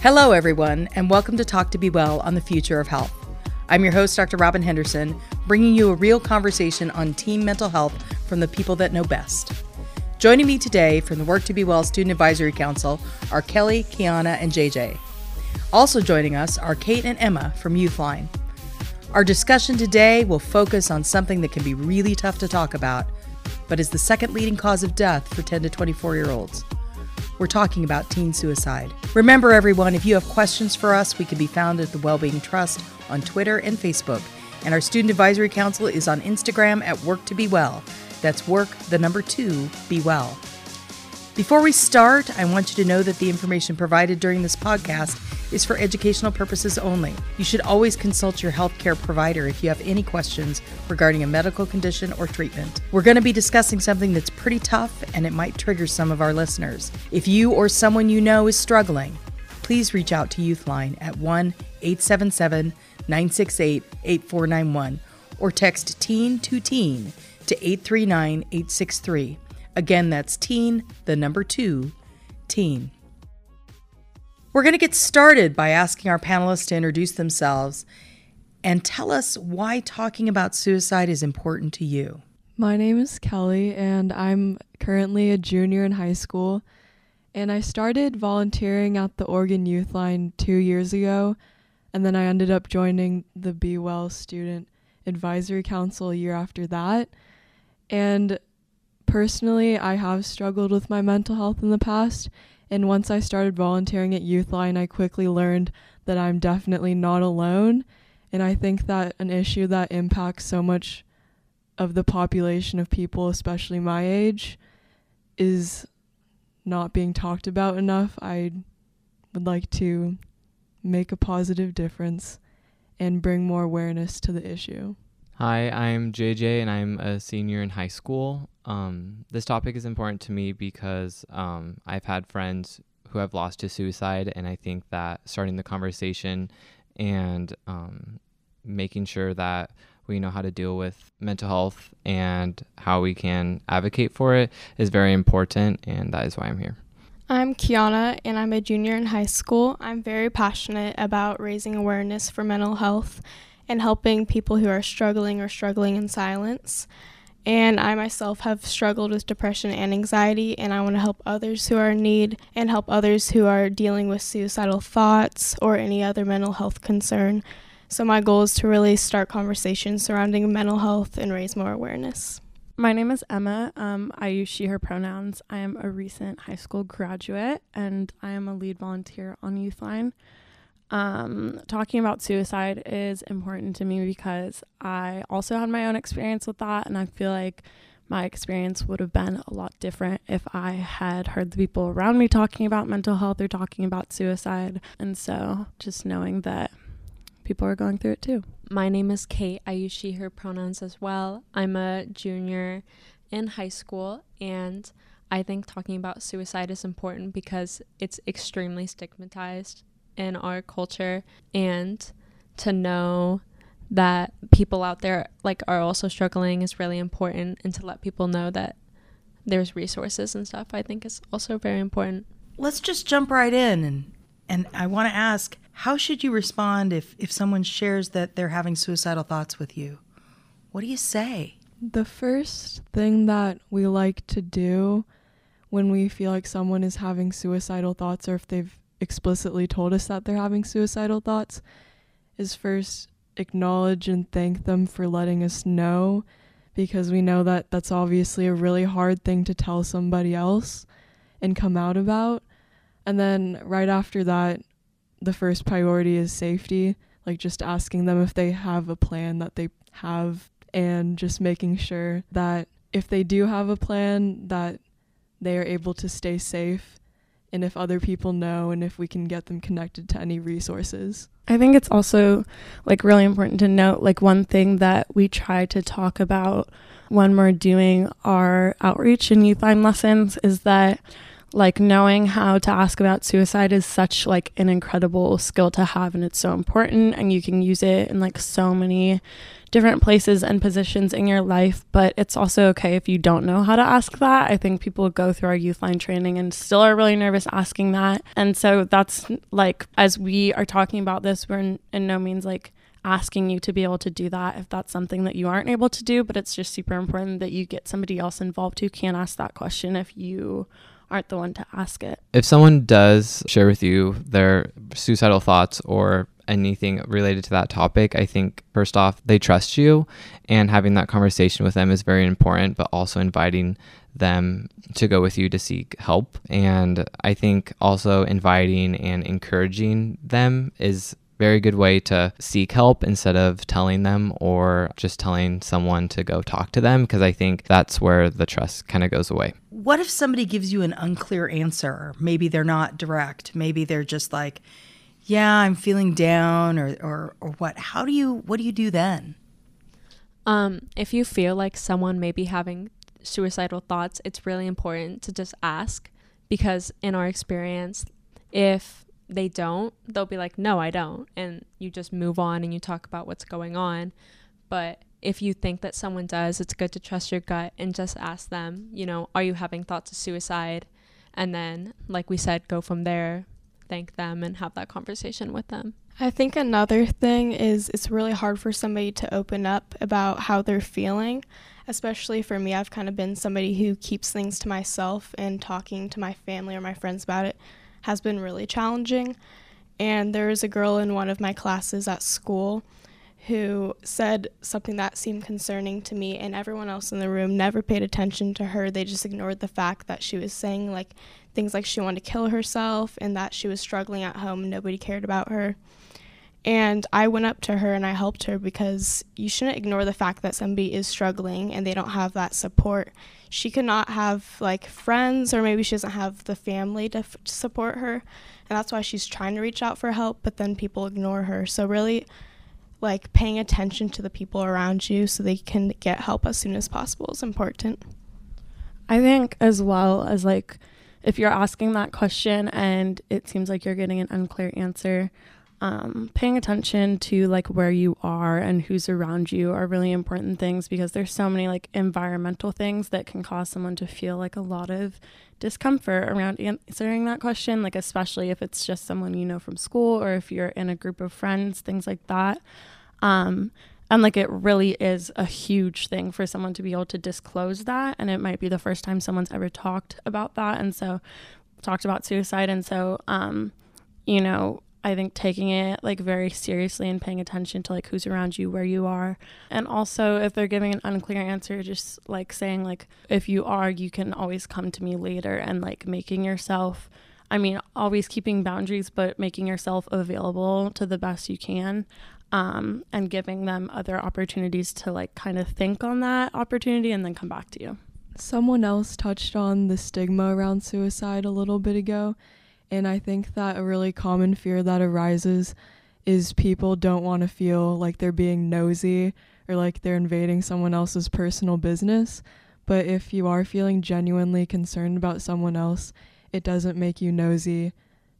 Hello, everyone, and welcome to Talk to Be Well on the future of health. I'm your host, Dr. Robin Henderson, bringing you a real conversation on team mental health from the people that know best. Joining me today from the Work2BeWell Student Advisory Council are Kelly, Kiana, and JJ. Also joining us are Kate and Emma from Youthline. Our discussion today will focus on something that can be really tough to talk about, but is the second leading cause of death for 10 to 24 year olds. We're talking about teen suicide. Remember, everyone, if you have questions for us, we can be found at the Well Being Trust on Twitter and Facebook. And our Student Advisory Council is on Instagram at Work2BeWell. That's work, the number two, be well. Before we start, I want you to know that the information provided during this podcast is for educational purposes only. You should always consult your healthcare provider if you have any questions regarding a medical condition or treatment. We're going to be discussing something that's pretty tough and it might trigger some of our listeners. If you or someone you know is struggling, please reach out to Youthline at 1 877 968 8491 or text teen to teen to 839 863. Again, that's teen, the number two, teen. We're going to get started by asking our panelists to introduce themselves and tell us why talking about suicide is important to you. My name is Kelly, and I'm currently a junior in high school. And I started volunteering at the Oregon Youthline two years ago, and then I ended up joining the Be Well Student Advisory Council a year after that. And personally, I have struggled with my mental health in the past, and once I started volunteering at Youthline, I quickly learned that I'm definitely not alone. And I think that an issue that impacts so much of the population of people, especially my age, is not being talked about enough. I would like to make a positive difference and bring more awareness to the issue. Hi, I'm JJ and I'm a senior in high school. Um, this topic is important to me because um, I've had friends who have lost to suicide, and I think that starting the conversation and um, making sure that we know how to deal with mental health and how we can advocate for it is very important, and that is why I'm here. I'm Kiana, and I'm a junior in high school. I'm very passionate about raising awareness for mental health and helping people who are struggling or struggling in silence. And I myself have struggled with depression and anxiety, and I want to help others who are in need and help others who are dealing with suicidal thoughts or any other mental health concern. So, my goal is to really start conversations surrounding mental health and raise more awareness. My name is Emma. Um, I use she, her pronouns. I am a recent high school graduate and I am a lead volunteer on Youthline. Um, talking about suicide is important to me because I also had my own experience with that, and I feel like my experience would have been a lot different if I had heard the people around me talking about mental health or talking about suicide. And so just knowing that people are going through it too. My name is Kate. I use she, her pronouns as well. I'm a junior in high school, and I think talking about suicide is important because it's extremely stigmatized in our culture and to know that people out there like are also struggling is really important and to let people know that there's resources and stuff I think is also very important. Let's just jump right in and and I want to ask how should you respond if if someone shares that they're having suicidal thoughts with you? What do you say? The first thing that we like to do when we feel like someone is having suicidal thoughts or if they've explicitly told us that they're having suicidal thoughts is first acknowledge and thank them for letting us know because we know that that's obviously a really hard thing to tell somebody else and come out about. And then right after that, the first priority is safety, like just asking them if they have a plan that they have and just making sure that if they do have a plan that they are able to stay safe and if other people know and if we can get them connected to any resources. I think it's also like really important to note like one thing that we try to talk about when we're doing our outreach and Youthline lessons is that like knowing how to ask about suicide is such like an incredible skill to have and it's so important and you can use it in like so many different places and positions in your life but it's also okay if you don't know how to ask that. I think people go through our Youthline training and still are really nervous asking that and so that's like as we are talking about this we're in, in no means like asking you to be able to do that if that's something that you aren't able to do but it's just super important that you get somebody else involved who can ask that question if you aren't the one to ask it. If someone does share with you their suicidal thoughts or anything related to that topic, I think first off, they trust you, and having that conversation with them is very important, but also inviting them to go with you to seek help. And I think also inviting and encouraging them is very good way to seek help instead of telling them or just telling someone to go talk to them because I think that's where the trust kind of goes away. What if somebody gives you an unclear answer? Maybe they're not direct. Maybe they're just like, "Yeah, I'm feeling down," or or, or what? How do you what do you do then? Um, if you feel like someone may be having suicidal thoughts, it's really important to just ask because in our experience, if they don't, they'll be like, no, I don't. And you just move on and you talk about what's going on. But if you think that someone does, it's good to trust your gut and just ask them, you know, are you having thoughts of suicide? And then, like we said, go from there, thank them, and have that conversation with them. I think another thing is it's really hard for somebody to open up about how they're feeling. Especially for me, I've kind of been somebody who keeps things to myself, and talking to my family or my friends about it has been really challenging. And there was a girl in one of my classes at school who said something that seemed concerning to me, and everyone else in the room never paid attention to her. They just ignored the fact that she was saying like things like she wanted to kill herself and that she was struggling at home. and Nobody cared about her. And I went up to her and I helped her because you shouldn't ignore the fact that somebody is struggling and they don't have that support. She could not have like friends, or maybe she doesn't have the family to, f- to support her. And that's why she's trying to reach out for help, but then people ignore her. So, really, like paying attention to the people around you so they can get help as soon as possible is important. I think, as well as like, if you're asking that question and it seems like you're getting an unclear answer, um, paying attention to like where you are and who's around you are really important things because there's so many like environmental things that can cause someone to feel like a lot of discomfort around answering that question like especially if it's just someone you know from school or if you're in a group of friends things like that. Um, and like it really is a huge thing for someone to be able to disclose that and it might be the first time someone's ever talked about that and so talked about suicide and so um, you know I think taking it like very seriously and paying attention to like who's around you, where you are. And also if they're giving an unclear answer, just like saying like if you are, you can always come to me later and like making yourself I mean, always keeping boundaries, but making yourself available to the best you can. Um, and giving them other opportunities to like kind of think on that opportunity and then come back to you. Someone else touched on the stigma around suicide a little bit ago, and I think that a really common fear that arises is people don't want to feel like they're being nosy or like they're invading someone else's personal business. But if you are feeling genuinely concerned about someone else, it doesn't make you nosy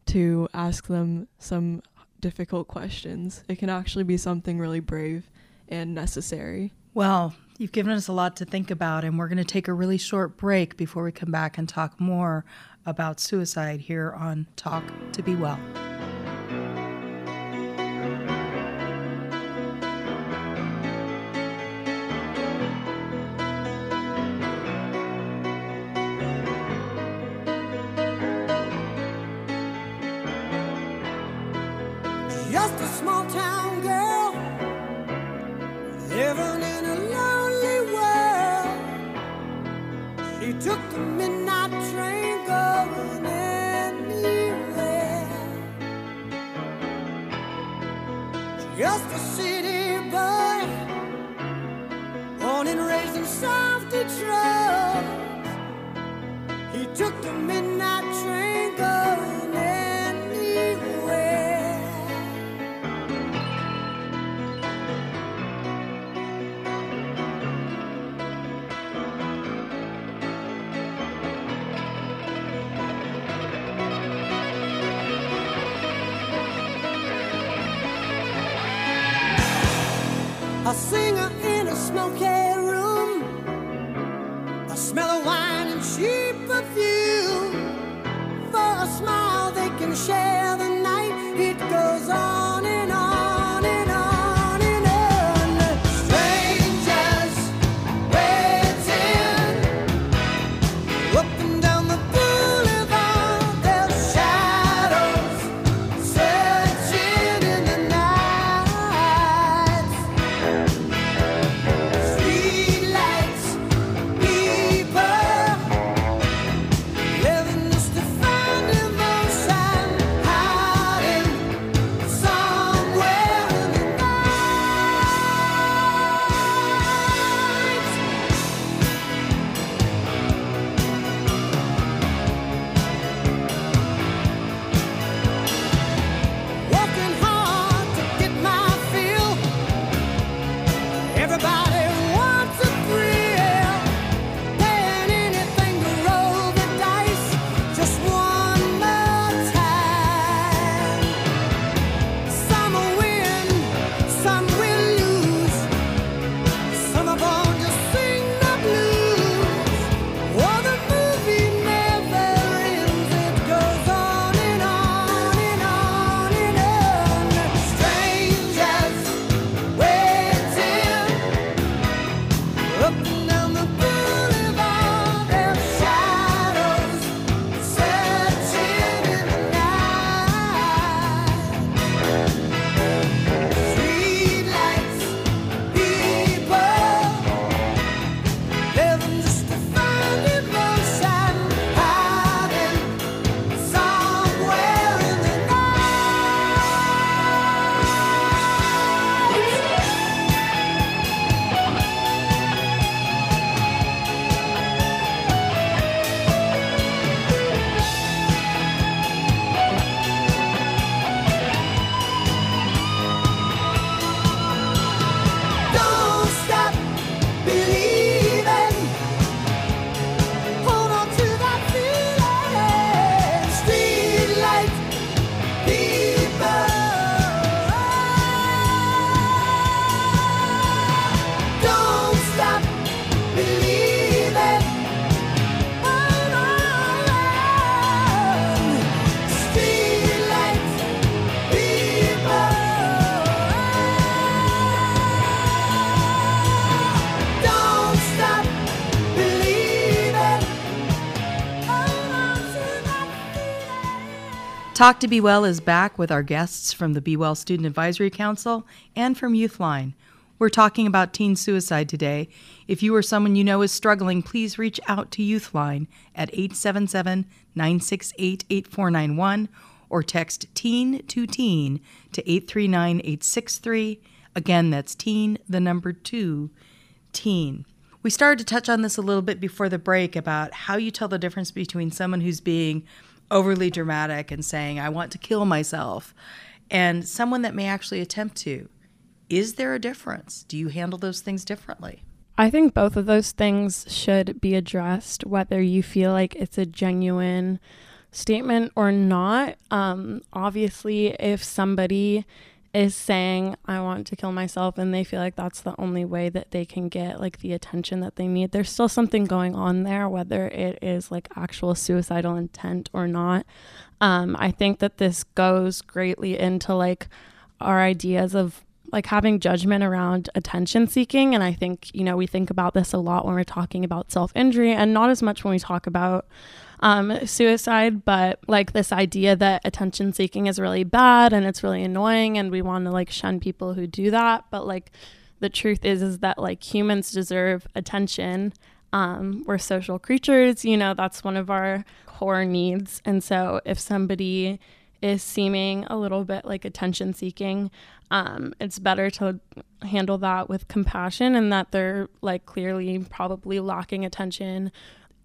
to ask them some difficult questions. It can actually be something really brave and necessary. Well, you've given us a lot to think about, and we're going to take a really short break before we come back and talk more about suicide here on Talk to Be Well. Just a city Talk to Be Well is back with our guests from the Be Well Student Advisory Council and from Youthline. We're talking about teen suicide today. If you or someone you know is struggling, please reach out to Youthline at 877 968 8491 or text teen to teen to 839 863. Again, that's teen, the number two, teen. We started to touch on this a little bit before the break about how you tell the difference between someone who's being overly dramatic and saying, I want to kill myself, and someone that may actually attempt to. Is there a difference? Do you handle those things differently? I think both of those things should be addressed, whether you feel like it's a genuine statement or not. Um, obviously, if somebody is saying, I want to kill myself, and they feel like that's the only way that they can get like the attention that they need, there's still something going on there, whether it is like actual suicidal intent or not. Um, I think that this goes greatly into like our ideas of like having judgment around attention seeking and i think you know we think about this a lot when we're talking about self-injury and not as much when we talk about um, suicide but like this idea that attention seeking is really bad and it's really annoying and we want to like shun people who do that but like the truth is is that like humans deserve attention. Um, we're social creatures you know that's one of our core needs. And so if somebody is seeming a little bit like attention seeking um, it's better to handle that with compassion and that they're like clearly probably lacking attention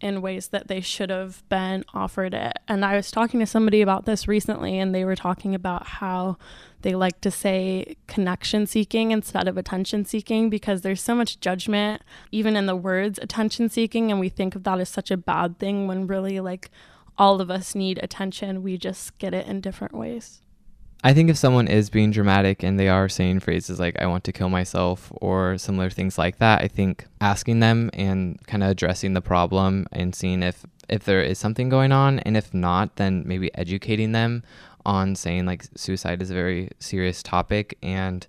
in ways that they should have been offered it. And I was talking to somebody about this recently, and they were talking about how they like to say connection seeking instead of attention seeking because there's so much judgment, even in the words attention seeking. And we think of that as such a bad thing when really, like, all of us need attention. We just get it in different ways. I think if someone is being dramatic and they are saying phrases like I want to kill myself or similar things like that, I think asking them and kind of addressing the problem and seeing if if there is something going on and if not, then maybe educating them on saying like suicide is a very serious topic and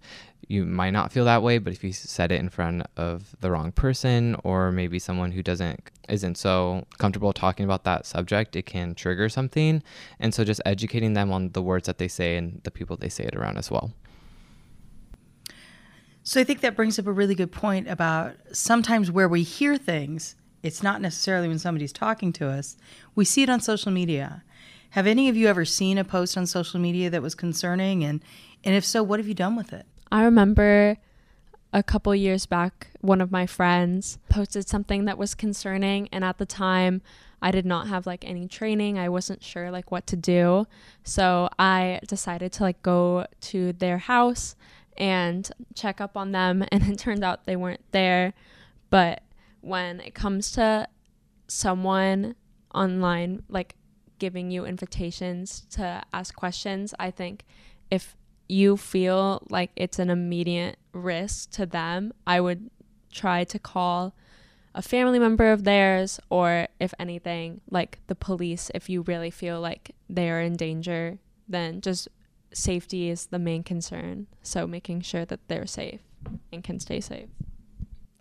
you might not feel that way, but if you said it in front of the wrong person or maybe someone who doesn't isn't so comfortable talking about that subject, it can trigger something. And so just educating them on the words that they say and the people they say it around as well. So I think that brings up a really good point about sometimes where we hear things, it's not necessarily when somebody's talking to us. We see it on social media. Have any of you ever seen a post on social media that was concerning and and if so, what have you done with it? I remember a couple years back, one of my friends posted something that was concerning, and at the time, I did not have like any training. I wasn't sure like what to do. So I decided to like go to their house and check up on them, and it turned out they weren't there. But when it comes to someone online, like giving you invitations to ask questions, I think if you feel like it's an immediate risk to them, I would try to call a family member of theirs or if anything like the police if you really feel like they are in danger then just safety is the main concern so making sure that they're safe and can stay safe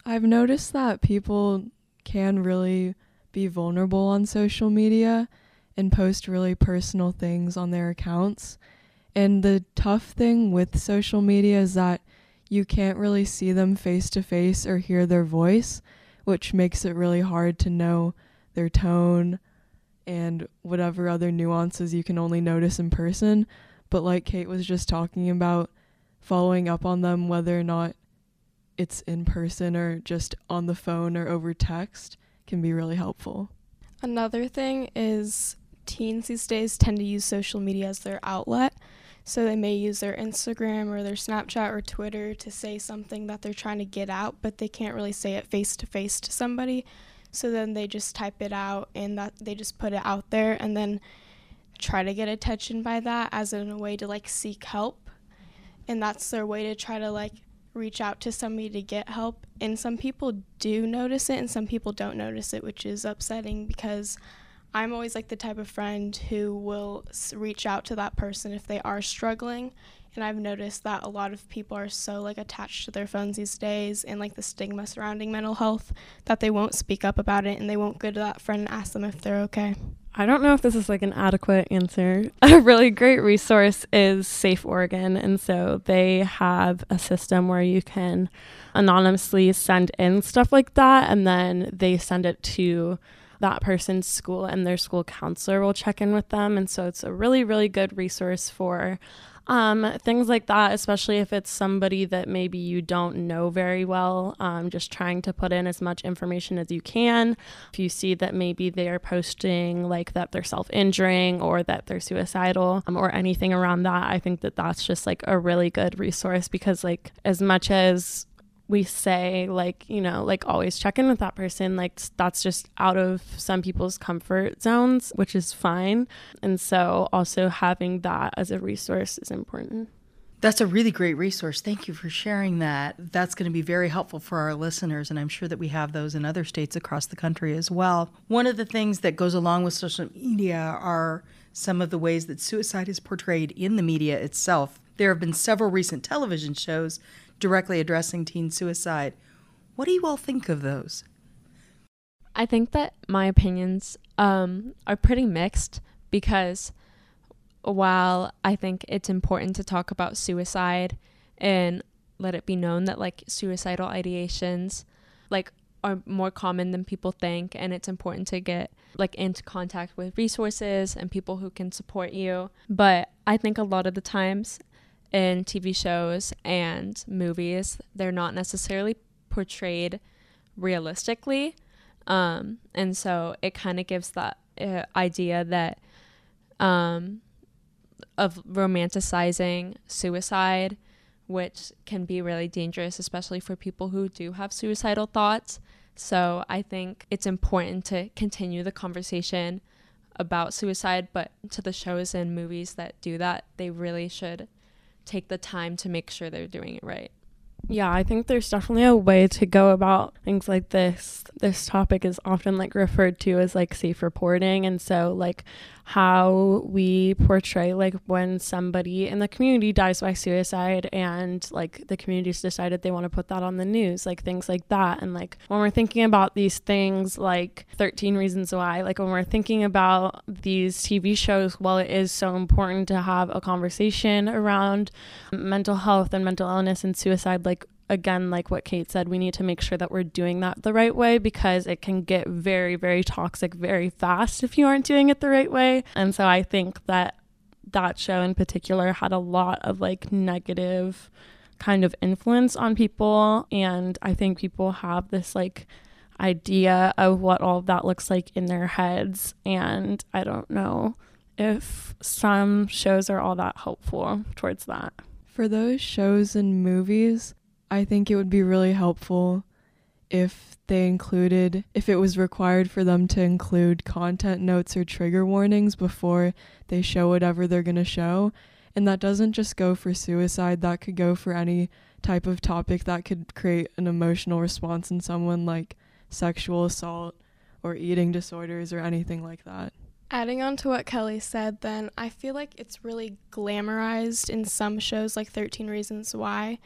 I've noticed that people can really be vulnerable on social media and post really personal things on their accounts. And the tough thing with social media is that you can't really see them face to face or hear their voice, which makes it really hard to know their tone and whatever other nuances you can only notice in person. But like Kate was just talking about, following up on them, whether or not it's in person or just on the phone or over text, can be really helpful. Another thing is teens these days tend to use social media as their outlet. So they may use their Instagram or their Snapchat or Twitter to say something that they're trying to get out, but they can't really say it face to face to somebody. So then they just type it out and that they just put it out there and then try to get attention by that as in a way to like seek help. And that's their way to try to like reach out to somebody to get help. And some people do notice it and some people don't notice it, which is upsetting because I'm always like the type of friend who will reach out to that person if they are struggling. And I've noticed that a lot of people are so like attached to their phones these days and like the stigma surrounding mental health that they won't speak up about it and they won't go to that friend and ask them if they're okay. I don't know if this is like an adequate answer. A really great resource is Safe Oregon. And so they have a system where you can anonymously send in stuff like that and then they send it to that person's school and their school counselor will check in with them. And so it's a really, really good resource for um, things like that, especially if it's somebody that maybe you don't know very well. Um, just trying to put in as much information as you can. If you see that maybe they are posting like that they're self injuring or that they're suicidal um, or anything around that, I think that that's just like a really good resource because, like, as much as we say like you know like always check in with that person like that's just out of some people's comfort zones which is fine and so also having that as a resource is important That's a really great resource. Thank you for sharing that. That's going to be very helpful for our listeners, and I'm sure that we have those in other states across the country as well. One of the things that goes along with social media are some of the ways that suicide is portrayed in the media itself. There have been several recent television shows directly addressing teen suicide. What do you all think of those? I think that my opinions um, are pretty mixed because while I think it's important to talk about suicide and let it be known that like suicidal ideations like are more common than people think and it's important to get like into contact with resources and people who can support you but i think a lot of the times in tv shows and movies they're not necessarily portrayed realistically um, and so it kind of gives that uh, idea that um, of romanticizing suicide, which can be really dangerous, especially for people who do have suicidal thoughts. So I think it's important to continue the conversation about suicide, but to the shows and movies that do that, they really should take the time to make sure they're doing it right. Yeah, I think there's definitely a way to go about things like this. This topic is often like referred to as like safe reporting. And so, like, how we portray like when somebody in the community dies by suicide and like the community's decided they want to put that on the news, like things like that. And like when we're thinking about these things like 13 Reasons Why, like when we're thinking about these TV shows, while it is so important to have a conversation around mental health and mental illness and suicide, like again, like what Kate said, we need to make sure that we're doing that the right way because it can get very, very toxic very fast if you aren't doing it the right way. And so I think that that show in particular had a lot of like negative kind of influence on people. And I think people have this like idea of what all of that looks like in their heads. And I don't know if some shows are all that helpful towards that. For those shows and movies, I think it would be really helpful if they included, if it was required for them to include content notes or trigger warnings before they show whatever they're going to show. And that doesn't just go for suicide, that could go for any type of topic that could create an emotional response in someone, like sexual assault or eating disorders or anything like that. Adding on to what Kelly said, then I feel like it's really glamorized in some shows like 13 Reasons Why,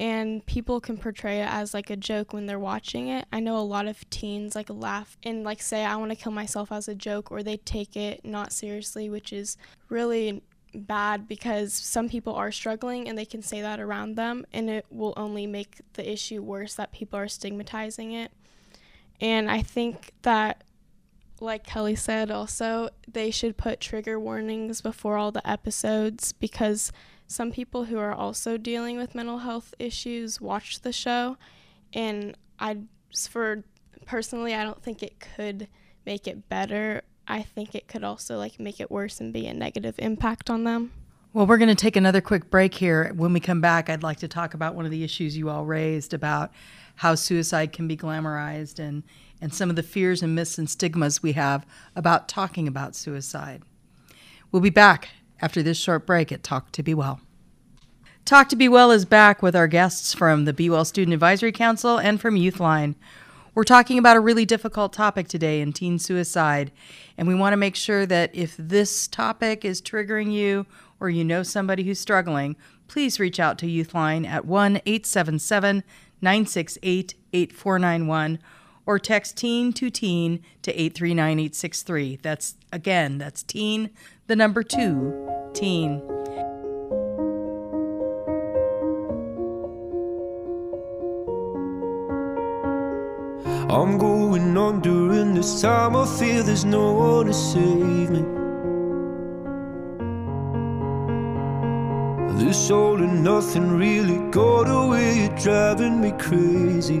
and people can portray it as like a joke when they're watching it. I know a lot of teens like laugh and like say, I want to kill myself as a joke, or they take it not seriously, which is really bad because some people are struggling and they can say that around them, and it will only make the issue worse that people are stigmatizing it. And I think that like Kelly said, also, they should put trigger warnings before all the episodes because some people who are also dealing with mental health issues watch the show. And I, for personally, I don't think it could make it better. I think it could also like make it worse and be a negative impact on them. Well, we're going to take another quick break here. When we come back, I'd like to talk about one of the issues you all raised about how suicide can be glamorized and, and some of the fears and myths and stigmas we have about talking about suicide. We'll be back after this short break at Talk to Be Well. Talk to Be Well is back with our guests from the Be Well Student Advisory Council and from Youthline. We're talking about a really difficult topic today in teen suicide, and we want to make sure that if this topic is triggering you or you know somebody who's struggling, please reach out to Youthline at 1 877 968 8491 or text teen to teen to 839863. That's again, that's teen, the number 2, teen. I'm going on during this time. I feel there's no one to save me. This all and nothing really got away, you're driving me crazy.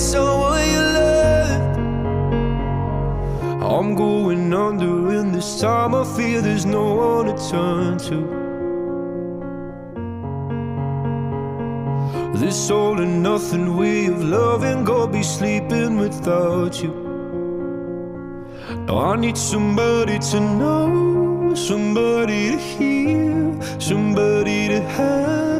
someone you loved. I'm going under, and this time I feel there's no one to turn to. This all and nothing way of loving, go be sleeping without you. Now I need somebody to know, somebody to hear, somebody to have,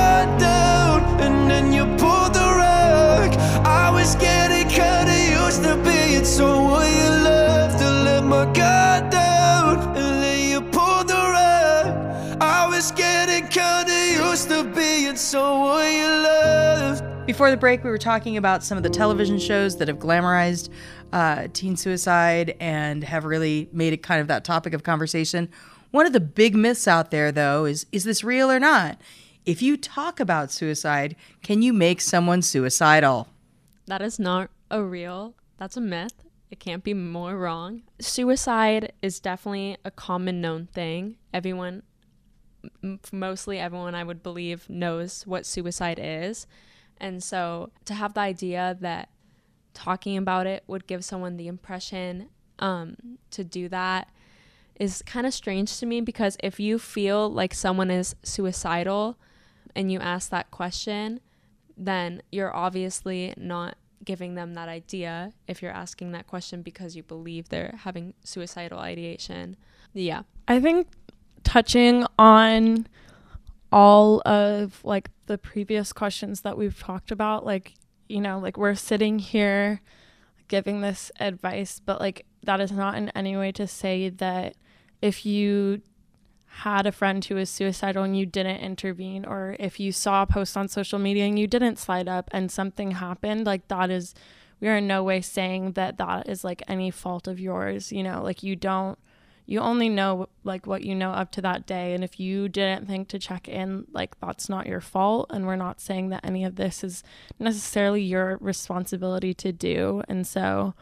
to being you love. To let my guard down, and then you pulled the rug. I was getting kinda used to being someone you loved. Before the break, we were talking about some of the television shows that have glamorized uh, teen suicide and have really made it kind of that topic of conversation. One of the big myths out there, though, is is this real or not? If you talk about suicide, can you make someone suicidal? That is not a real, that's a myth. It can't be more wrong. Suicide is definitely a common known thing. Everyone, mostly everyone I would believe, knows what suicide is. And so to have the idea that talking about it would give someone the impression um, to do that is kind of strange to me because if you feel like someone is suicidal and you ask that question, then you're obviously not giving them that idea if you're asking that question because you believe they're having suicidal ideation. Yeah. I think touching on all of like the previous questions that we've talked about, like, you know, like we're sitting here giving this advice, but like that is not in any way to say that if you had a friend who was suicidal and you didn't intervene, or if you saw a post on social media and you didn't slide up and something happened, like that is, we are in no way saying that that is like any fault of yours. You know, like you don't, you only know like what you know up to that day. And if you didn't think to check in, like that's not your fault. And we're not saying that any of this is necessarily your responsibility to do. And so,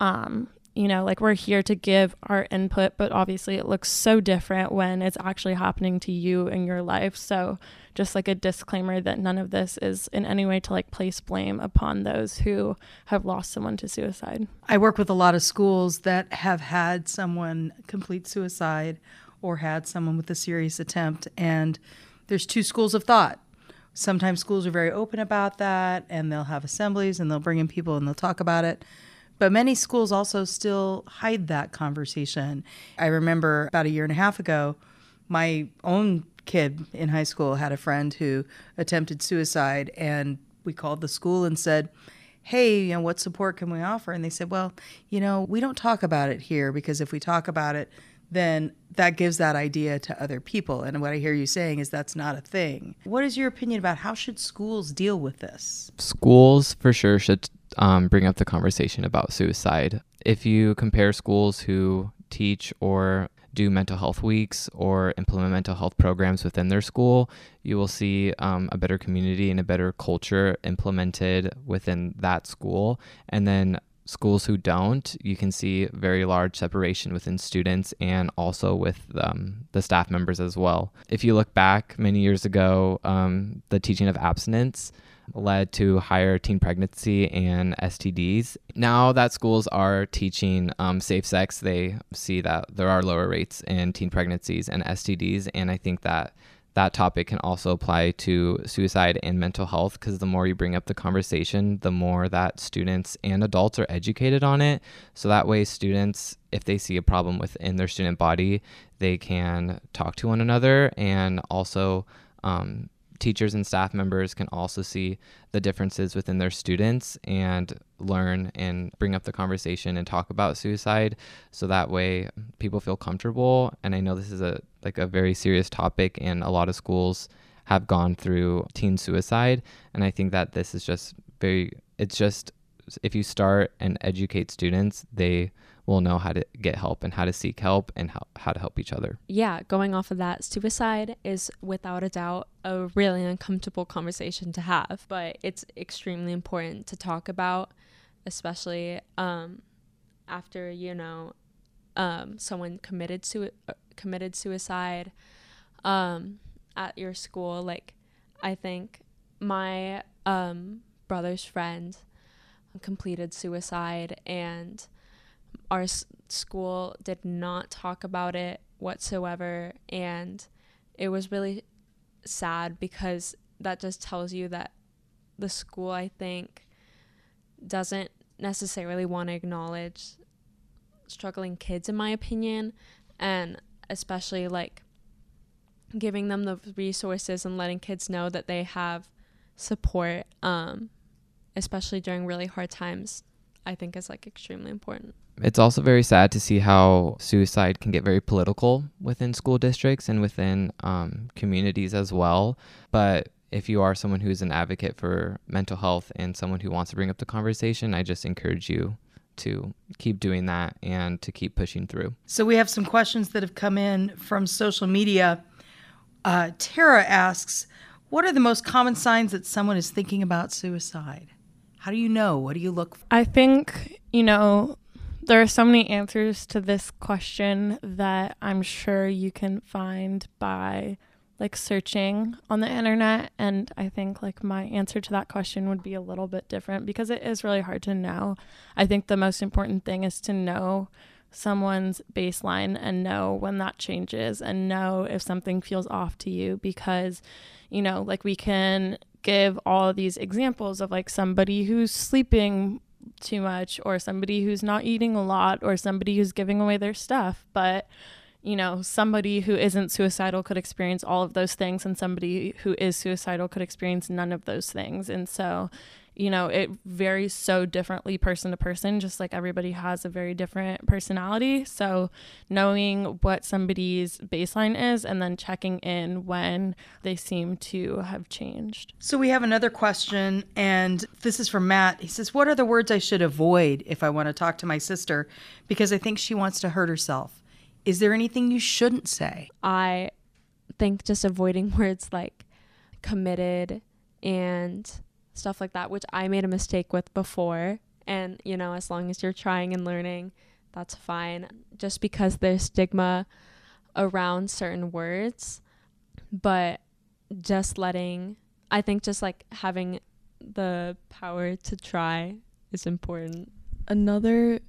um, you know, like we're here to give our input, but obviously it looks so different when it's actually happening to you in your life. So, just like a disclaimer that none of this is in any way to like place blame upon those who have lost someone to suicide. I work with a lot of schools that have had someone complete suicide or had someone with a serious attempt, and there's two schools of thought. Sometimes schools are very open about that, and they'll have assemblies and they'll bring in people and they'll talk about it. But many schools also still hide that conversation. I remember about a year and a half ago, my own kid in high school had a friend who attempted suicide, and we called the school and said, Hey, you know, what support can we offer? And they said, Well, you know, we don't talk about it here because if we talk about it, then that gives that idea to other people. And what I hear you saying is that's not a thing. What is your opinion about how should schools deal with this? schools for sure should um, bring up the conversation about suicide. If you compare schools who teach or do mental health weeks or implement mental health programs within their school, you will see um, a better community and a better culture implemented within that school. And then schools who don't, you can see very large separation within students and also with um, the staff members as well. If you look back many years ago, um, the teaching of abstinence led to higher teen pregnancy and STDs. Now that schools are teaching um, safe sex, they see that there are lower rates in teen pregnancies and STDs, and I think that that topic can also apply to suicide and mental health because the more you bring up the conversation, the more that students and adults are educated on it. So that way, students, if they see a problem within their student body, they can talk to one another and also. Um, teachers and staff members can also see the differences within their students and learn and bring up the conversation and talk about suicide so that way people feel comfortable. And i know this is a like a very serious topic and a lot of schools have gone through teen suicide. And i think that this is just very it's just if you start and educate students they will know how to get help and how to seek help and how, how to help each other. Yeah, going off of that, suicide is without a doubt a really uncomfortable conversation to have, but it's extremely important to talk about, especially um, after you know um, someone committed sui- uh, committed suicide um, at your school. Like, I think my um, brother's friend completed suicide, and our s- school did not talk about it whatsoever. And it was really sad because that just tells you that the school, I think, doesn't necessarily want to acknowledge struggling kids, in my opinion, and especially like giving them the resources and letting kids know that they have support, um, especially during really hard times, I think is like extremely important. It's also very sad to see how suicide can get very political within school districts and within um, communities as well. But if you are someone who's an advocate for mental health and someone who wants to bring up the conversation, I just encourage you to keep doing that and to keep pushing through. So we have some questions that have come in from social media. Uh, Tara asks, "What are the most common signs that someone is thinking about suicide? How do you know? What do you look for?" I think, you know, there are so many answers to this question that I'm sure you can find by like searching on the internet and I think like my answer to that question would be a little bit different because it is really hard to know. I think the most important thing is to know someone's baseline and know when that changes and know if something feels off to you because you know like we can give all these examples of like somebody who's sleeping too much or somebody who's not eating a lot or somebody who's giving away their stuff but you know somebody who isn't suicidal could experience all of those things and somebody who is suicidal could experience none of those things and so you know it varies so differently person to person just like everybody has a very different personality so knowing what somebody's baseline is and then checking in when they seem to have changed So we have another question, and this is from Matt. He says, "What are the words I should avoid if I want to talk to my sister because I think she wants to hurt herself? Is there anything you shouldn't say?" I think just avoiding words like committed and stuff like that, which I made a mistake with before. And, you know, as long as you're trying and learning, that's fine. Just because there's stigma around certain words, but just letting, I think just like having the power to try is important. Another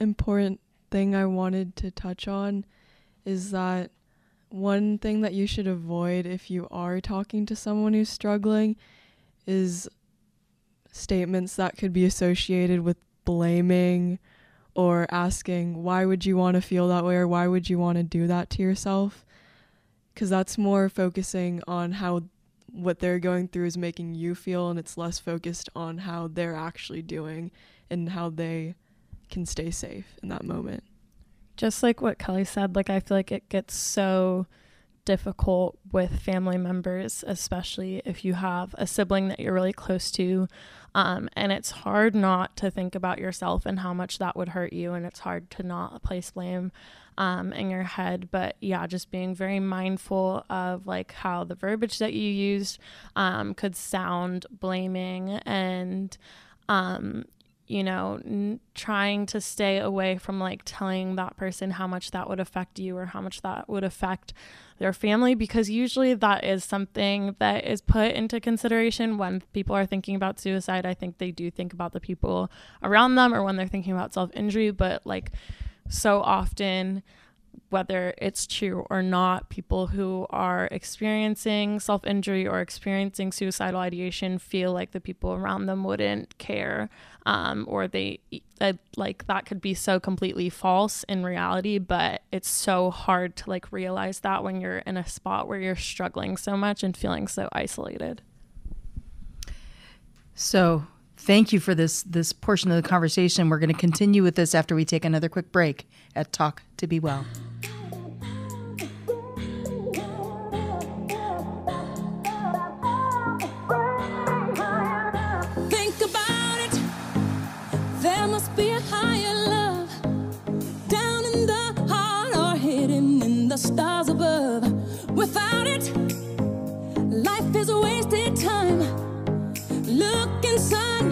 important thing I wanted to touch on is that one thing that you should avoid if you are talking to someone who's struggling is statements that could be associated with blaming or asking, why would you want to feel that way or why would you want to do that to yourself? Because that's more focusing on how what they're going through is making you feel, and it's less focused on how they're actually doing and how they can stay safe in that moment. just like what Kelly said, like I feel like it gets so difficult with family members, especially if you have a sibling that you're really close to. Um, and it's hard not to think about yourself and how much that would hurt you. And it's hard to not place blame um, in your head. But yeah, just being very mindful of like how the verbiage that you used um, could sound blaming and um, you know, n- trying to stay away from like telling that person how much that would affect you or how much that would affect their family because usually that is something that is put into consideration when people are thinking about suicide. I think they do think about the people around them or when they're thinking about self injury, but like so often whether it's true or not, people who are experiencing self injury or experiencing suicidal ideation feel like the people around them wouldn't care, um, or they like that could be so completely false in reality. But it's so hard to like realize that when you're in a spot where you're struggling so much and feeling so isolated. So thank you for this this portion of the conversation. We're going to continue with this after we take another quick break at Talk to Be Well.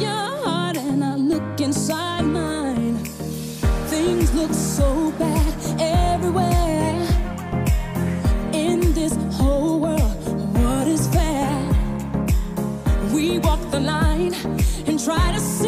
Your heart and I look inside mine. Things look so bad everywhere. In this whole world, what is fair? We walk the line and try to see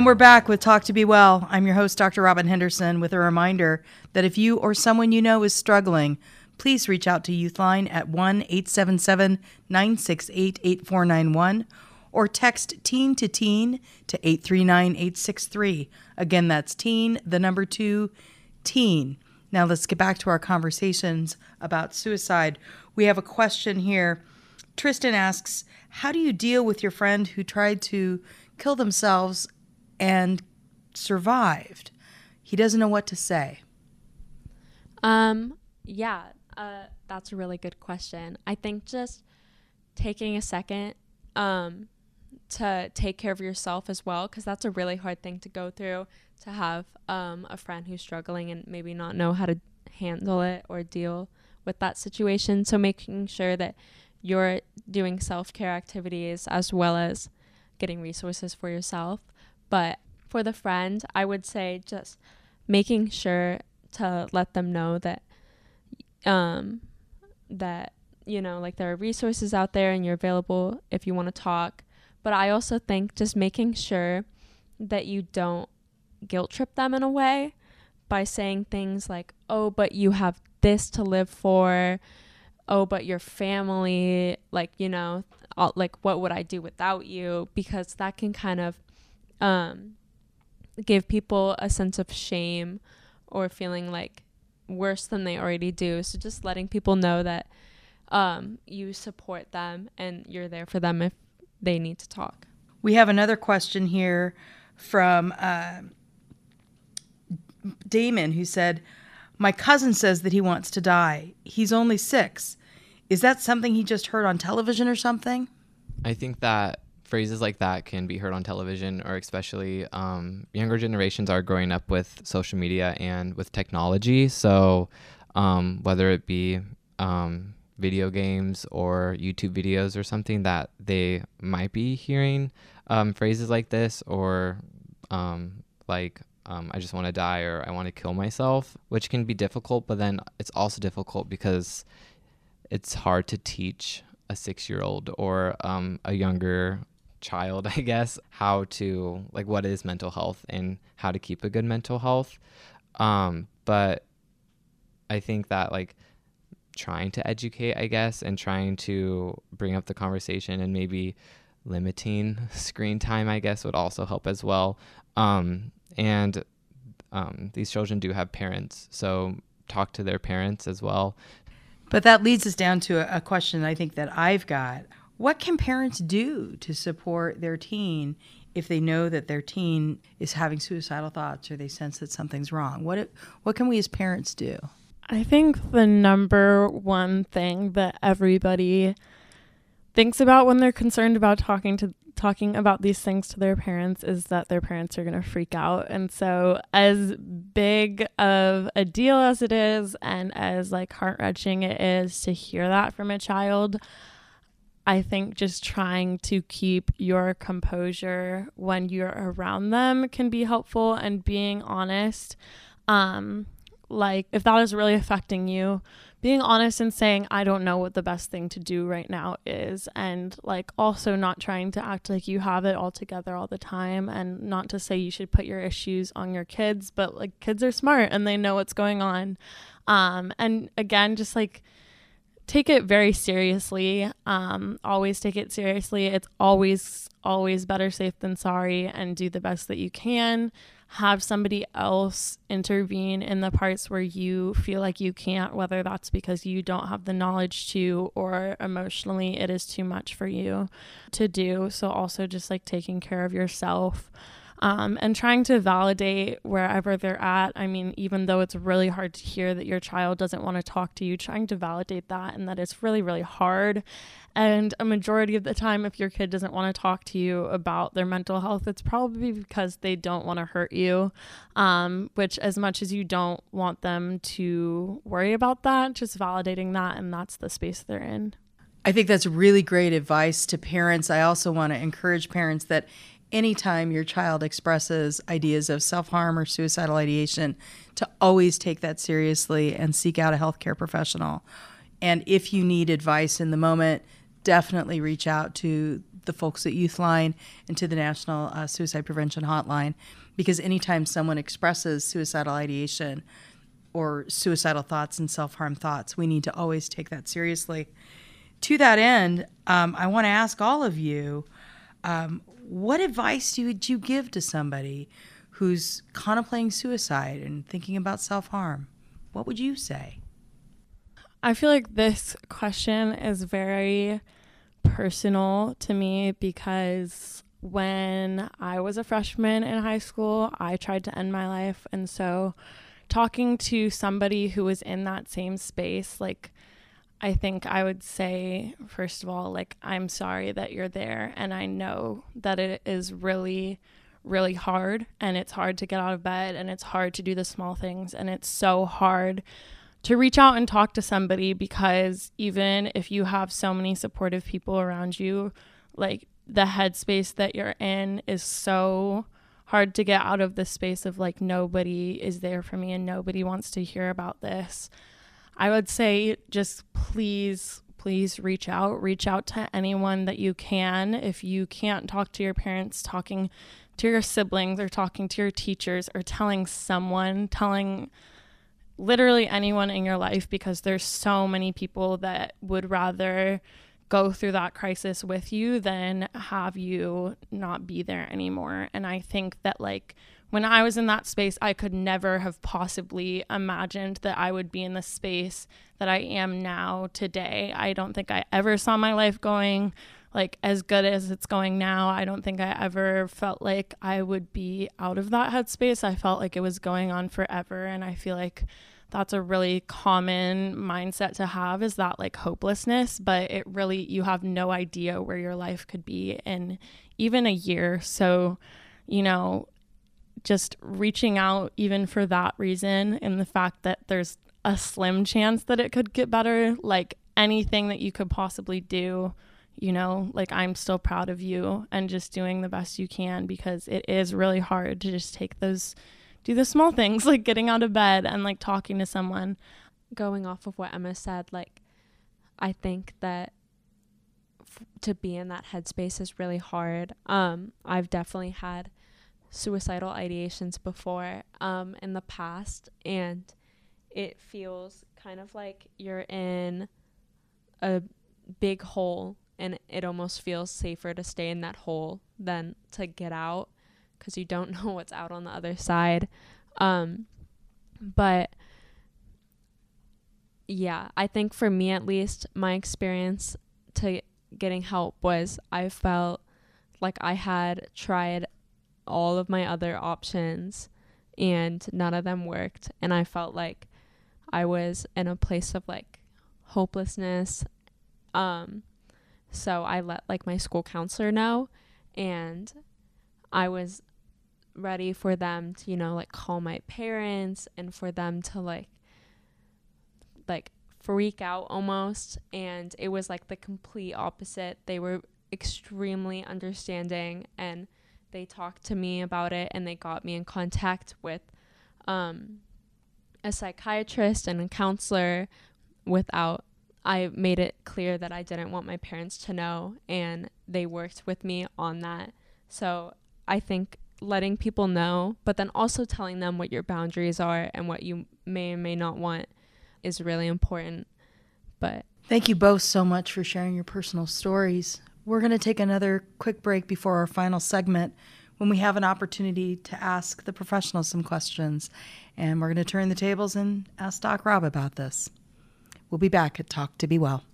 And we're back with Talk to Be Well. I'm your host, Dr. Robin Henderson, with a reminder that if you or someone you know is struggling, please reach out to Youthline at 1 877 968 8491 or text teen to teen to 839 863. Again, that's teen, the number two, teen. Now let's get back to our conversations about suicide. We have a question here. Tristan asks, How do you deal with your friend who tried to kill themselves and survived? He doesn't know what to say. Um, yeah, uh, that's a really good question. I think just taking a second um, to take care of yourself as well, because that's a really hard thing to go through to have um, a friend who's struggling and maybe not know how to handle it or deal with that situation. So making sure that you're doing self care activities as well as getting resources for yourself. But for the friend, I would say just making sure to let them know that um that you know like there are resources out there and you're available if you want to talk. But i also think just making sure that you don't guilt trip them in a way by saying things like oh but you have this to live for. Oh but your family like you know like what would i do without you? Because that can kind of um give people a sense of shame or feeling like worse than they already do. So just letting people know that um, you support them and you're there for them if they need to talk. We have another question here from uh, Damon who said, My cousin says that he wants to die. He's only six. Is that something he just heard on television or something? I think that phrases like that can be heard on television, or especially um, younger generations are growing up with social media and with technology. So, um, whether it be um, video games or YouTube videos or something, that they might be hearing um, phrases like this, or um, like, um, I just want to die, or I want to kill myself, which can be difficult, but then it's also difficult because it's hard to teach a six year old or um, a younger child, I guess, how to like what is mental health and how to keep a good mental health. Um, but I think that like trying to educate, I guess, and trying to bring up the conversation and maybe limiting screen time, I guess, would also help as well. Um, and um, these children do have parents, so talk to their parents as well. But that leads us down to a, a question I think that I've got. What can parents do to support their teen if they know that their teen is having suicidal thoughts or they sense that something's wrong? What what can we as parents do? I think the number one thing that everybody thinks about when they're concerned about talking to talking about these things to their parents is that their parents are going to freak out. And so as big of a deal as it is and as like heart-wrenching it is to hear that from a child, I think just trying to keep your composure when you're around them can be helpful and being honest um like if that is really affecting you being honest and saying i don't know what the best thing to do right now is and like also not trying to act like you have it all together all the time and not to say you should put your issues on your kids but like kids are smart and they know what's going on. Um and again just like take it very seriously um always take it seriously it's always always better safe than sorry and do the best that you can have somebody else intervene in the parts where you feel like you can't, whether that's because you don't have the knowledge to or emotionally it is too much for you to do. So, also just like taking care of yourself. Um, and trying to validate wherever they're at. I mean, even though it's really hard to hear that your child doesn't want to talk to you, trying to validate that and that it's really, really hard. And a majority of the time, if your kid doesn't want to talk to you about their mental health, it's probably because they don't want to hurt you. Um, which, as much as you don't want them to worry about that, just validating that, and that's the space they're in. I think that's really great advice to parents. I also want to encourage parents that anytime your child expresses ideas of self harm or suicidal ideation, to always take that seriously and seek out a healthcare professional. And if you need advice in the moment, definitely reach out to the folks at Youthline and to the National uh, Suicide Prevention Hotline because anytime someone expresses suicidal ideation or suicidal thoughts and self harm thoughts, we need to always take that seriously. To that end, um, I want to ask all of you um, what advice would you give to somebody who's contemplating suicide and thinking about self harm? What would you say? I feel like this question is very personal to me because when I was a freshman in high school, I tried to end my life. And so, talking to somebody who was in that same space, like, I think I would say, first of all, like, I'm sorry that you're there. And I know that it is really, really hard. And it's hard to get out of bed and it's hard to do the small things. And it's so hard to reach out and talk to somebody because even if you have so many supportive people around you, like, the headspace that you're in is so hard to get out of the space of like nobody is there for me and nobody wants to hear about this. I would say just please, please reach out. Reach out to anyone that you can. If you can't talk to your parents, talking to your siblings or talking to your teachers or telling someone, telling literally anyone in your life because there's so many people that would rather go through that crisis with you than have you not be there anymore. And I think that, like, when I was in that space, I could never have possibly imagined that I would be in the space that I am now today. I don't think I ever saw my life going like as good as it's going now. I don't think I ever felt like I would be out of that headspace. I felt like it was going on forever. And I feel like that's a really common mindset to have is that like hopelessness, but it really, you have no idea where your life could be in even a year. So, you know, just reaching out even for that reason and the fact that there's a slim chance that it could get better, like anything that you could possibly do, you know, like I'm still proud of you and just doing the best you can because it is really hard to just take those do the small things like getting out of bed and like talking to someone. Going off of what Emma said, like I think that f- to be in that headspace is really hard. Um, I've definitely had suicidal ideations before um, in the past, and it feels kind of like you're in a big hole, and it almost feels safer to stay in that hole than to get out because you don't know what's out on the other side. Um, but yeah, I think for me at least, my experience to getting help was I felt like I had tried all of my other options and none of them worked. And I felt like I was in a place of like hopelessness. Um, so I let like my school counselor know and I was ready for them to, you know, like call my parents and for them to like like freak out almost and it was like the complete opposite. They were extremely understanding and they talked to me about it and they got me in contact with um a psychiatrist and a counselor without I made it clear that I didn't want my parents to know and they worked with me on that. So I think letting people know, but then also telling them what your boundaries are and what you may or may not want is really important. But Thank you both so much for sharing your personal stories. We're going to take another quick break before our final segment when we have an opportunity to ask the professionals some questions. And we're going to turn the tables and ask Doc Rob about this. We'll be back at Talk to Be Well.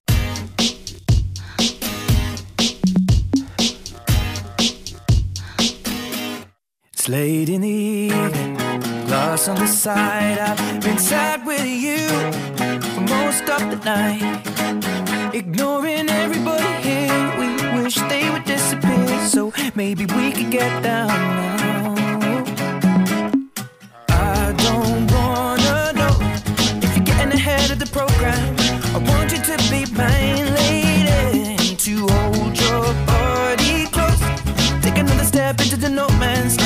It's late in the evening, lost on the side. I've been sad with you for most of the night. Ignoring everybody here, wish they would disappear. So maybe we could get down now. I don't wanna know if you're getting ahead of the program. I want you to be mine, lady, to hold your body close. Take another step into the no man's land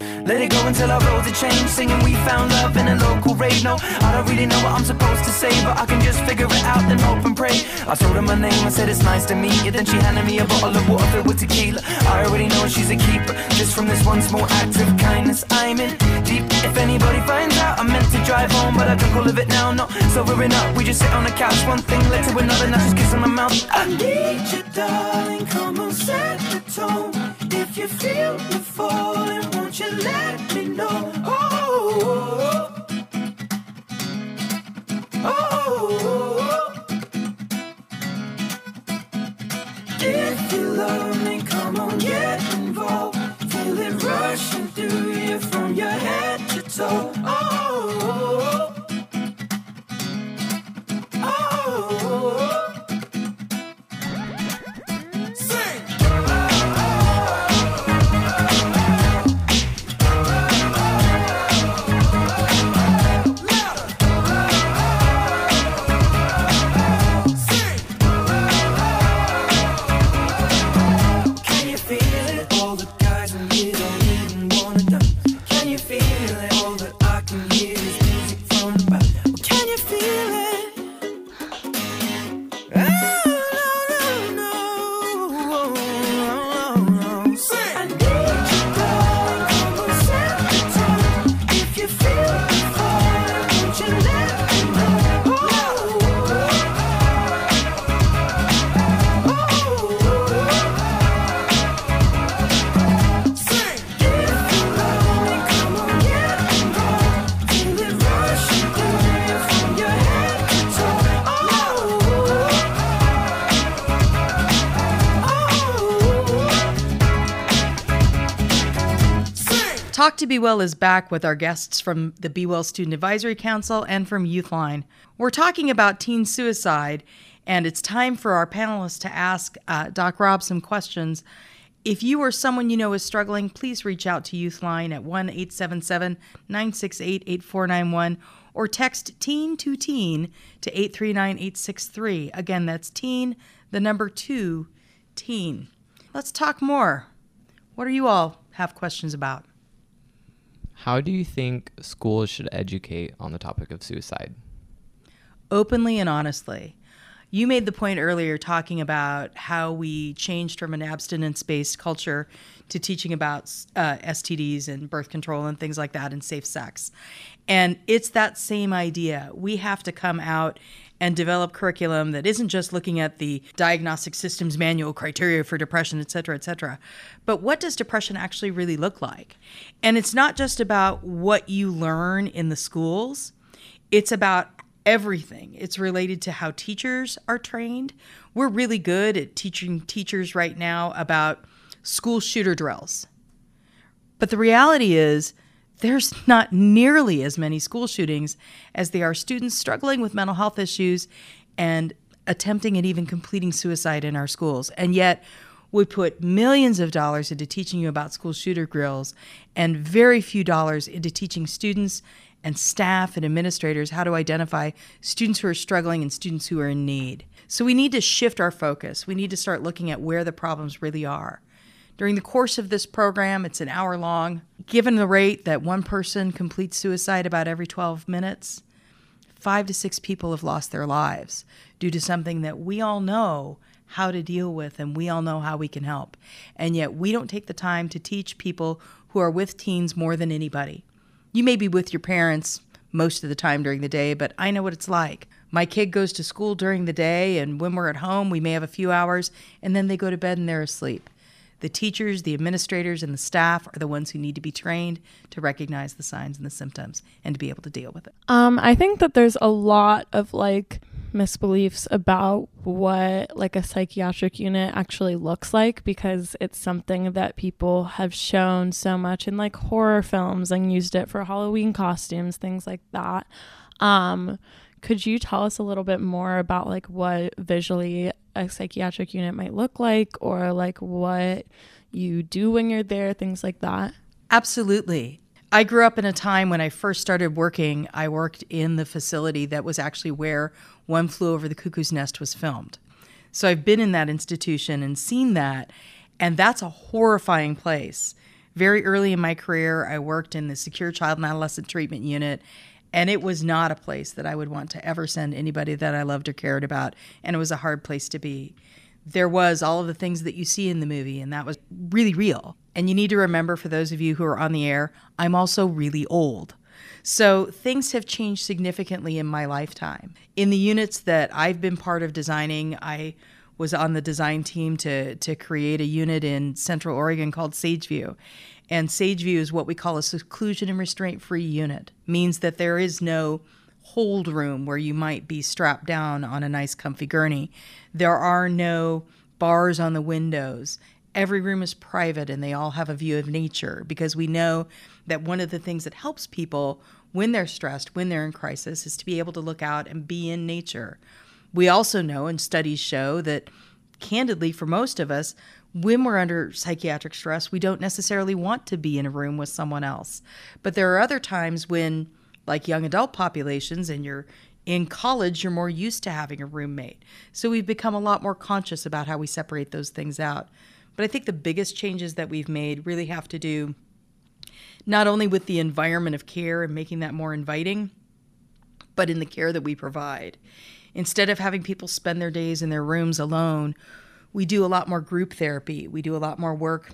Let it go until our roads are changed. Singing we found love in a local rave. No, I don't really know what I'm supposed to say But I can just figure it out and hope and pray. I told her my name, I said it's nice to meet you. Then she handed me a bottle of water filled with tequila. I already know she's a keeper Just from this one small act of kindness. I'm in deep. If anybody finds out I meant to drive home But I drunk all of it now. Not sobering up, we just sit on the couch. One thing led to another, now just kiss on my mouth. I need you, darling. Come on, set the tone. If you feel the falling, won't you let me know? Oh, oh, oh, oh, If you love me, come on, get involved. Feel it rushing through you from your head to toe. Oh. Talk to Be Well is back with our guests from the Be Well Student Advisory Council and from Youthline. We're talking about teen suicide, and it's time for our panelists to ask uh, Doc Rob some questions. If you or someone you know is struggling, please reach out to Youthline at 1 877 968 8491 or text teen to teen to 839 863. Again, that's teen, the number two, teen. Let's talk more. What do you all have questions about? How do you think schools should educate on the topic of suicide? openly and honestly. You made the point earlier talking about how we changed from an abstinence based culture to teaching about uh, STDs and birth control and things like that and safe sex. And it's that same idea. We have to come out and develop curriculum that isn't just looking at the diagnostic systems manual criteria for depression, et cetera, et cetera. But what does depression actually really look like? And it's not just about what you learn in the schools, it's about everything. It's related to how teachers are trained. We're really good at teaching teachers right now about school shooter drills. But the reality is, there's not nearly as many school shootings as there are students struggling with mental health issues and attempting and even completing suicide in our schools. And yet, we put millions of dollars into teaching you about school shooter drills and very few dollars into teaching students and staff and administrators how to identify students who are struggling and students who are in need. So we need to shift our focus. We need to start looking at where the problems really are. During the course of this program, it's an hour long. Given the rate that one person completes suicide about every 12 minutes, five to six people have lost their lives due to something that we all know how to deal with and we all know how we can help. And yet we don't take the time to teach people who are with teens more than anybody. You may be with your parents most of the time during the day, but I know what it's like. My kid goes to school during the day, and when we're at home, we may have a few hours, and then they go to bed and they're asleep. The teachers, the administrators, and the staff are the ones who need to be trained to recognize the signs and the symptoms and to be able to deal with it. Um, I think that there's a lot of like misbeliefs about what like a psychiatric unit actually looks like because it's something that people have shown so much in like horror films and used it for Halloween costumes, things like that. Um, could you tell us a little bit more about like what visually a psychiatric unit might look like or like what you do when you're there, things like that? Absolutely. I grew up in a time when I first started working, I worked in the facility that was actually where One Flew Over the Cuckoo's Nest was filmed. So I've been in that institution and seen that, and that's a horrifying place. Very early in my career, I worked in the Secure Child and Adolescent Treatment Unit, and it was not a place that I would want to ever send anybody that I loved or cared about, and it was a hard place to be. There was all of the things that you see in the movie, and that was really real. And you need to remember, for those of you who are on the air, I'm also really old. So things have changed significantly in my lifetime. In the units that I've been part of designing, I was on the design team to to create a unit in Central Oregon called Sageview. And Sageview is what we call a seclusion and restraint free unit. Means that there is no hold room where you might be strapped down on a nice comfy gurney. There are no bars on the windows. Every room is private and they all have a view of nature because we know that one of the things that helps people when they're stressed, when they're in crisis, is to be able to look out and be in nature. We also know, and studies show, that candidly, for most of us, when we're under psychiatric stress, we don't necessarily want to be in a room with someone else. But there are other times when, like young adult populations, and you're in college, you're more used to having a roommate. So we've become a lot more conscious about how we separate those things out. But I think the biggest changes that we've made really have to do not only with the environment of care and making that more inviting, but in the care that we provide. Instead of having people spend their days in their rooms alone, we do a lot more group therapy. We do a lot more work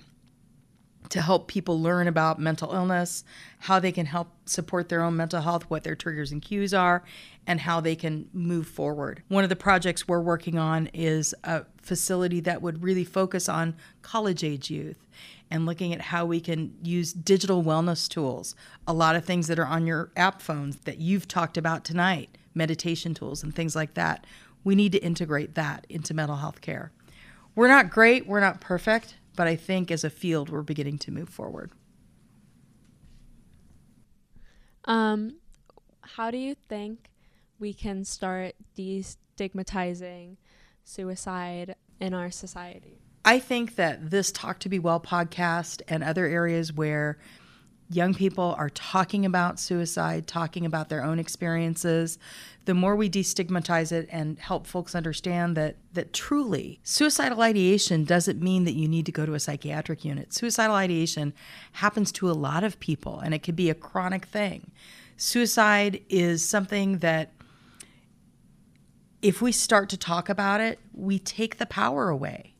to help people learn about mental illness, how they can help support their own mental health, what their triggers and cues are, and how they can move forward. One of the projects we're working on is a facility that would really focus on college age youth and looking at how we can use digital wellness tools, a lot of things that are on your app phones that you've talked about tonight, meditation tools and things like that. We need to integrate that into mental health care. We're not great, we're not perfect, but I think as a field, we're beginning to move forward. Um, how do you think we can start destigmatizing suicide in our society? I think that this Talk to Be Well podcast and other areas where young people are talking about suicide, talking about their own experiences, the more we destigmatize it and help folks understand that that truly suicidal ideation doesn't mean that you need to go to a psychiatric unit. Suicidal ideation happens to a lot of people and it can be a chronic thing. Suicide is something that if we start to talk about it, we take the power away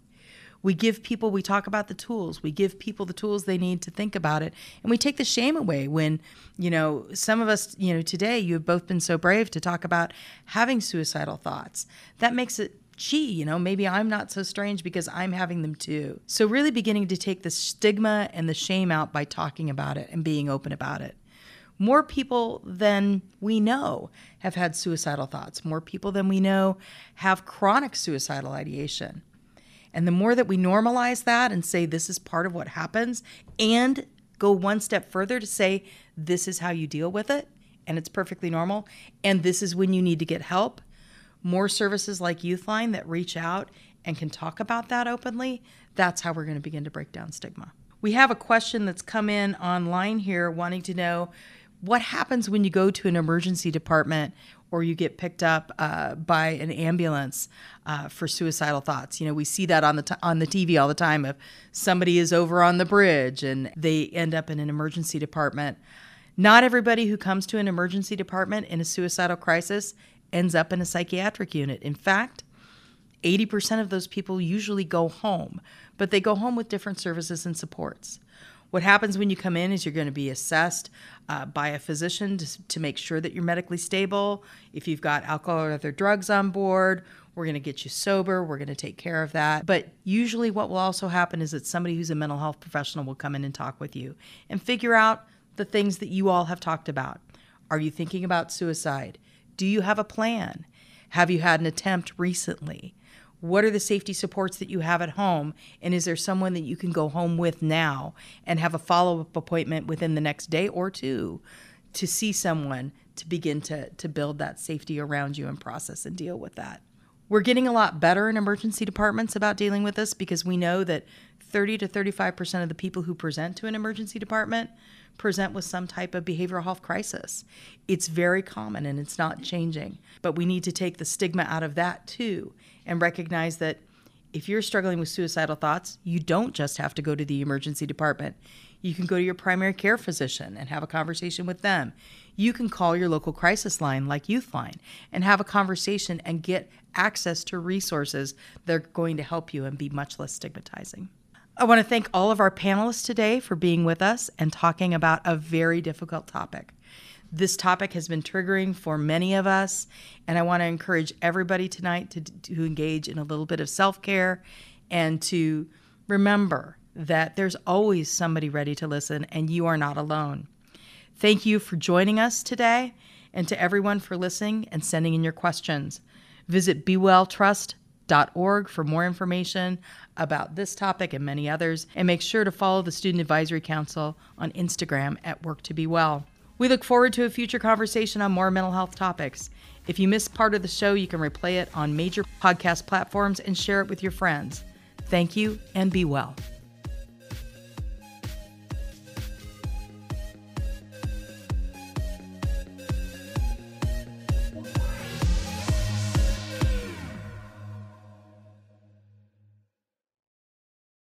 we give people we talk about the tools we give people the tools they need to think about it and we take the shame away when you know some of us you know today you have both been so brave to talk about having suicidal thoughts that makes it gee, you know, maybe I'm not so strange because I'm having them too. So, really beginning to take the stigma and the shame out by talking about it and being open about it. More people than we know have had suicidal thoughts. More people than we know have chronic suicidal ideation. And the more that we normalize that and say this is part of what happens, and go one step further to say this is how you deal with it, and it's perfectly normal, and this is when you need to get help, more services like Youthline that reach out and can talk about that openly, that's how we're going to begin to break down stigma. We have a question that's come in online here wanting to know what happens when you go to an emergency department or you get picked up uh, by an ambulance uh, for suicidal thoughts. You know, we see that on the t- on the TV all the time. If somebody is over on the bridge and they end up in an emergency department, not everybody who comes to an emergency department in a suicidal crisis ends up in a psychiatric unit. In fact, 80% of those people usually go home, but they go home with different services and supports. What happens when you come in is you're going to be assessed uh, by a physician to, to make sure that you're medically stable. If you've got alcohol or other drugs on board, we're going to get you sober. We're going to take care of that. But usually, what will also happen is that somebody who's a mental health professional will come in and talk with you and figure out the things that you all have talked about. Are you thinking about suicide? Do you have a plan? Have you had an attempt recently? What are the safety supports that you have at home? And is there someone that you can go home with now and have a follow up appointment within the next day or two to see someone to begin to, to build that safety around you and process and deal with that? We're getting a lot better in emergency departments about dealing with this because we know that 30 to 35% of the people who present to an emergency department present with some type of behavioral health crisis. It's very common and it's not changing. But we need to take the stigma out of that too and recognize that if you're struggling with suicidal thoughts, you don't just have to go to the emergency department. You can go to your primary care physician and have a conversation with them. You can call your local crisis line like Youthline and have a conversation and get access to resources that are going to help you and be much less stigmatizing. I want to thank all of our panelists today for being with us and talking about a very difficult topic. This topic has been triggering for many of us, and I want to encourage everybody tonight to, to engage in a little bit of self care and to remember that there's always somebody ready to listen, and you are not alone. Thank you for joining us today, and to everyone for listening and sending in your questions. Visit bewelltrust.org for more information about this topic and many others, and make sure to follow the Student Advisory Council on Instagram at Work2BeWell. We look forward to a future conversation on more mental health topics. If you missed part of the show, you can replay it on major podcast platforms and share it with your friends. Thank you and be well.